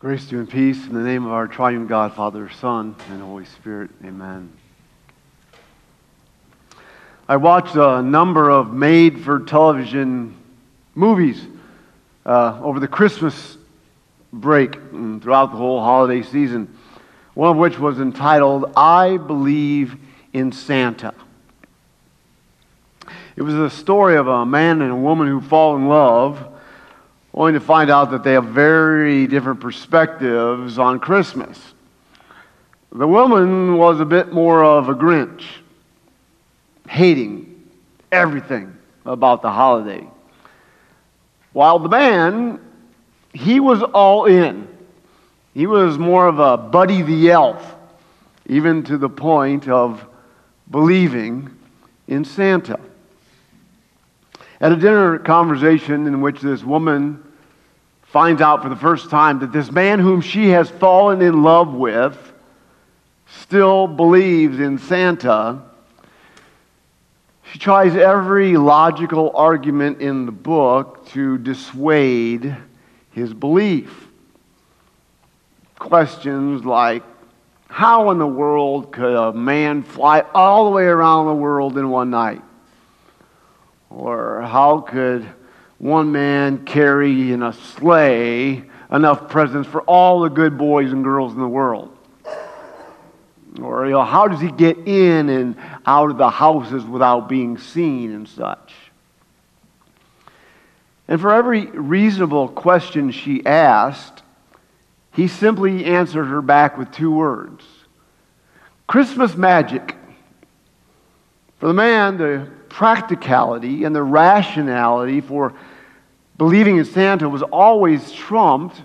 Grace to you and peace in the name of our triune God, Father, Son, and Holy Spirit. Amen. I watched a number of made for television movies uh, over the Christmas break and throughout the whole holiday season, one of which was entitled I Believe in Santa. It was a story of a man and a woman who fall in love only to find out that they have very different perspectives on Christmas. The woman was a bit more of a Grinch, hating everything about the holiday. While the man, he was all in. He was more of a Buddy the Elf, even to the point of believing in Santa. At a dinner conversation in which this woman finds out for the first time that this man whom she has fallen in love with still believes in Santa, she tries every logical argument in the book to dissuade his belief. Questions like, how in the world could a man fly all the way around the world in one night? Or how could one man carry in a sleigh enough presents for all the good boys and girls in the world? Or, you know, how does he get in and out of the houses without being seen and such? And for every reasonable question she asked, he simply answered her back with two words Christmas magic. For the man, the practicality and the rationality for believing in Santa was always trumped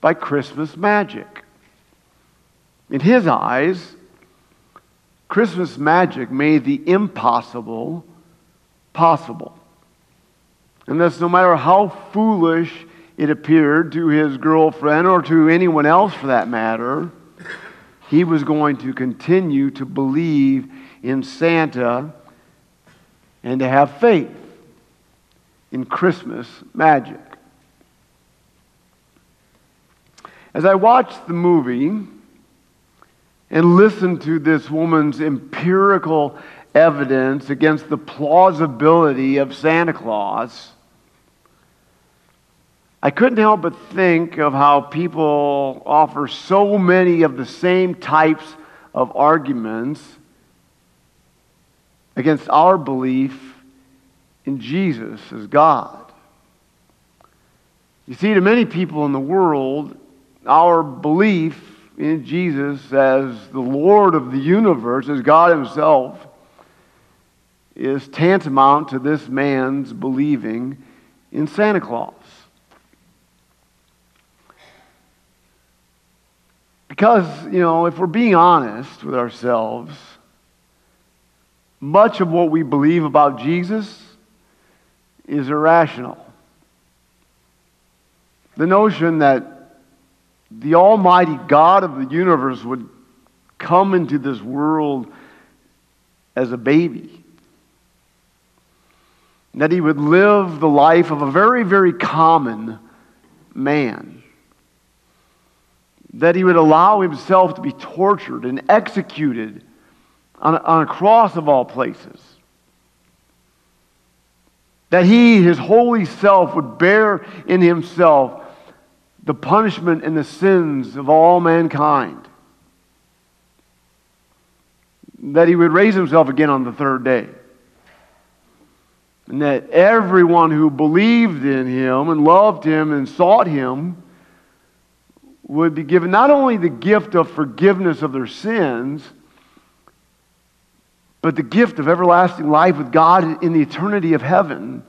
by Christmas magic. In his eyes, Christmas magic made the impossible possible. And thus, no matter how foolish it appeared to his girlfriend or to anyone else for that matter, he was going to continue to believe in Santa and to have faith in Christmas magic. As I watched the movie and listened to this woman's empirical evidence against the plausibility of Santa Claus, I couldn't help but think of how people offer so many of the same types of arguments against our belief in Jesus as God. You see, to many people in the world, our belief in Jesus as the Lord of the universe, as God Himself, is tantamount to this man's believing in Santa Claus. Because, you know, if we're being honest with ourselves, much of what we believe about Jesus is irrational. The notion that the Almighty God of the universe would come into this world as a baby, that he would live the life of a very, very common man, that he would allow himself to be tortured and executed on a, on a cross of all places. That he, his holy self, would bear in himself the punishment and the sins of all mankind. That he would raise himself again on the third day. And that everyone who believed in him and loved him and sought him would be given not only the gift of forgiveness of their sins but the gift of everlasting life with God in the eternity of heaven,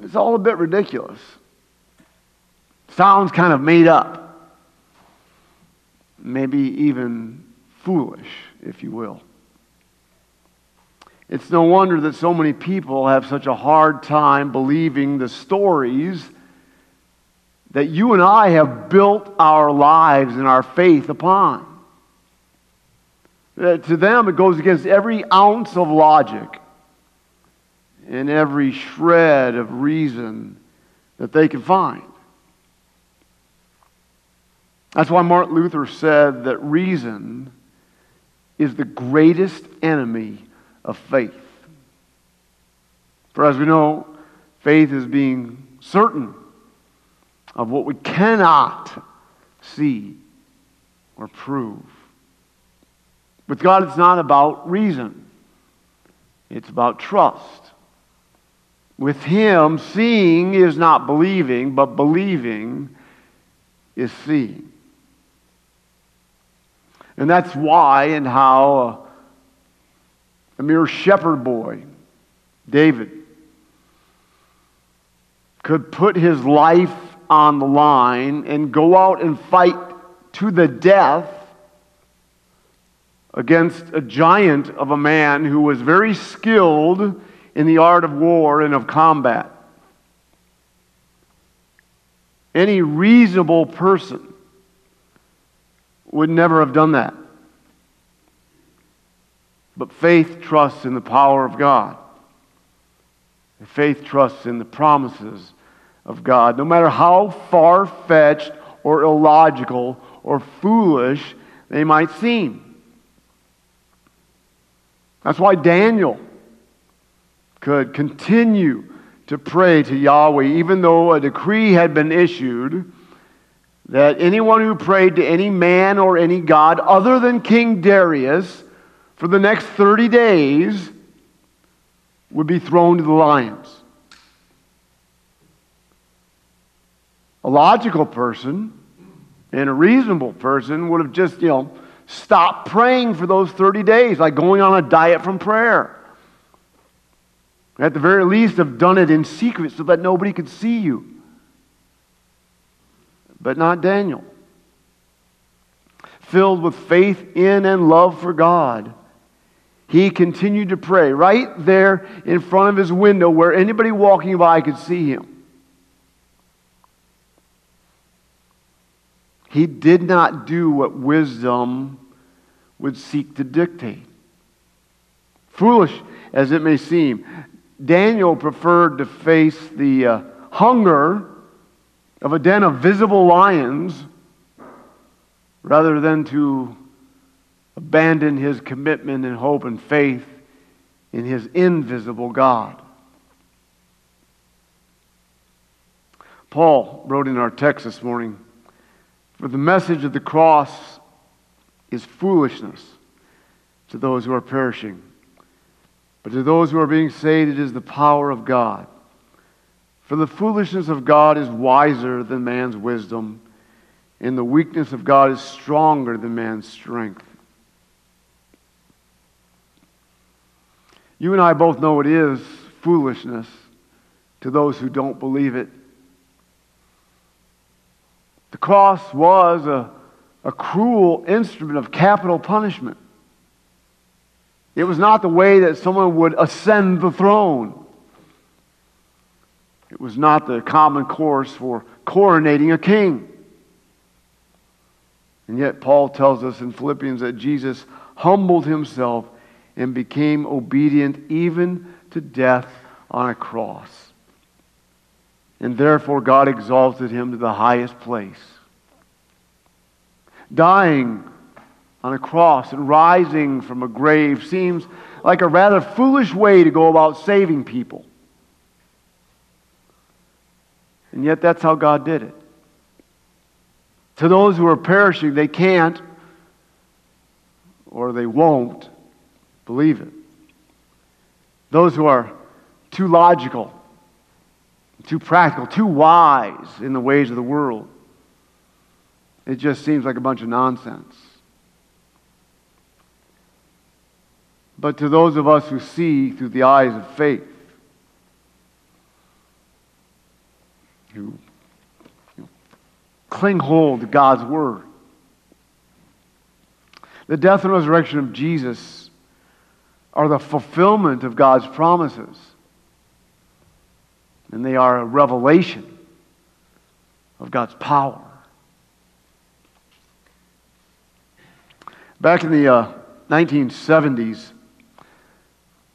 it's all a bit ridiculous. Sounds kind of made up. Maybe even foolish, if you will. It's no wonder that so many people have such a hard time believing the stories that you and I have built our lives and our faith upon. Uh, to them, it goes against every ounce of logic and every shred of reason that they can find. That's why Martin Luther said that reason is the greatest enemy of faith. For as we know, faith is being certain of what we cannot see or prove. With God, it's not about reason, it's about trust. With Him, seeing is not believing, but believing is seeing. And that's why and how uh, a mere shepherd boy, David, could put his life on the line and go out and fight to the death against a giant of a man who was very skilled in the art of war and of combat. Any reasonable person would never have done that. But faith trusts in the power of God. Faith trusts in the promises of God, no matter how far fetched or illogical or foolish they might seem. That's why Daniel could continue to pray to Yahweh, even though a decree had been issued that anyone who prayed to any man or any god other than King Darius for the next 30 days would be thrown to the lions. A logical person and a reasonable person would have just, you know, stopped praying for those 30 days, like going on a diet from prayer. At the very least, have done it in secret so that nobody could see you but not Daniel. Filled with faith in and love for God, he continued to pray right there in front of his window where anybody walking by could see him. He did not do what wisdom would seek to dictate. Foolish as it may seem, Daniel preferred to face the uh, hunger of a den of visible lions rather than to abandon his commitment and hope and faith in his invisible God. Paul wrote in our text this morning For the message of the cross is foolishness to those who are perishing, but to those who are being saved, it is the power of God. For the foolishness of God is wiser than man's wisdom, and the weakness of God is stronger than man's strength. You and I both know it is foolishness to those who don't believe it. The cross was a, a cruel instrument of capital punishment. It was not the way that someone would ascend the throne. It was not the common course for coronating a king. And yet, Paul tells us in Philippians that Jesus humbled himself and became obedient even to death on a cross. And therefore, God exalted him to the highest place. Dying on a cross and rising from a grave seems like a rather foolish way to go about saving people. And yet, that's how God did it. To those who are perishing, they can't or they won't believe it. Those who are too logical, too practical, too wise in the ways of the world, it just seems like a bunch of nonsense. But to those of us who see through the eyes of faith, who cling hold to God's word. The death and resurrection of Jesus are the fulfillment of God's promises. And they are a revelation of God's power. Back in the uh, 1970s,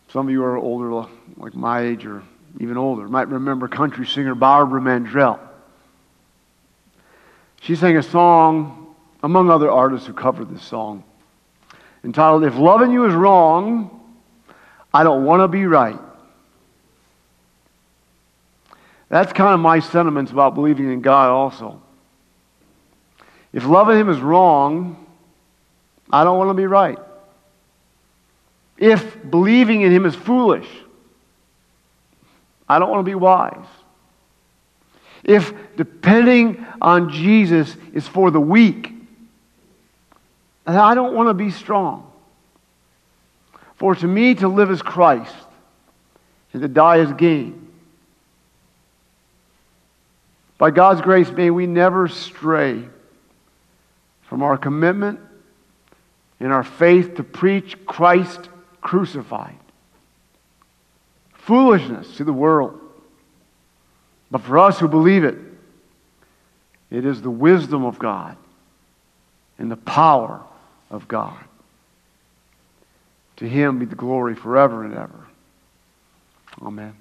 some of you are older, like my age or even older, might remember country singer Barbara Mandrell. She sang a song among other artists who covered this song, entitled, If Loving You Is Wrong, I Don't Want to Be Right. That's kind of my sentiments about believing in God also. If loving Him is wrong, I don't want to be right. If believing in Him is foolish, I don't want to be wise. If depending on Jesus is for the weak, I don't want to be strong. For to me, to live is Christ, and to die is gain. By God's grace, may we never stray from our commitment and our faith to preach Christ crucified. Foolishness to the world. But for us who believe it, it is the wisdom of God and the power of God. To him be the glory forever and ever. Amen.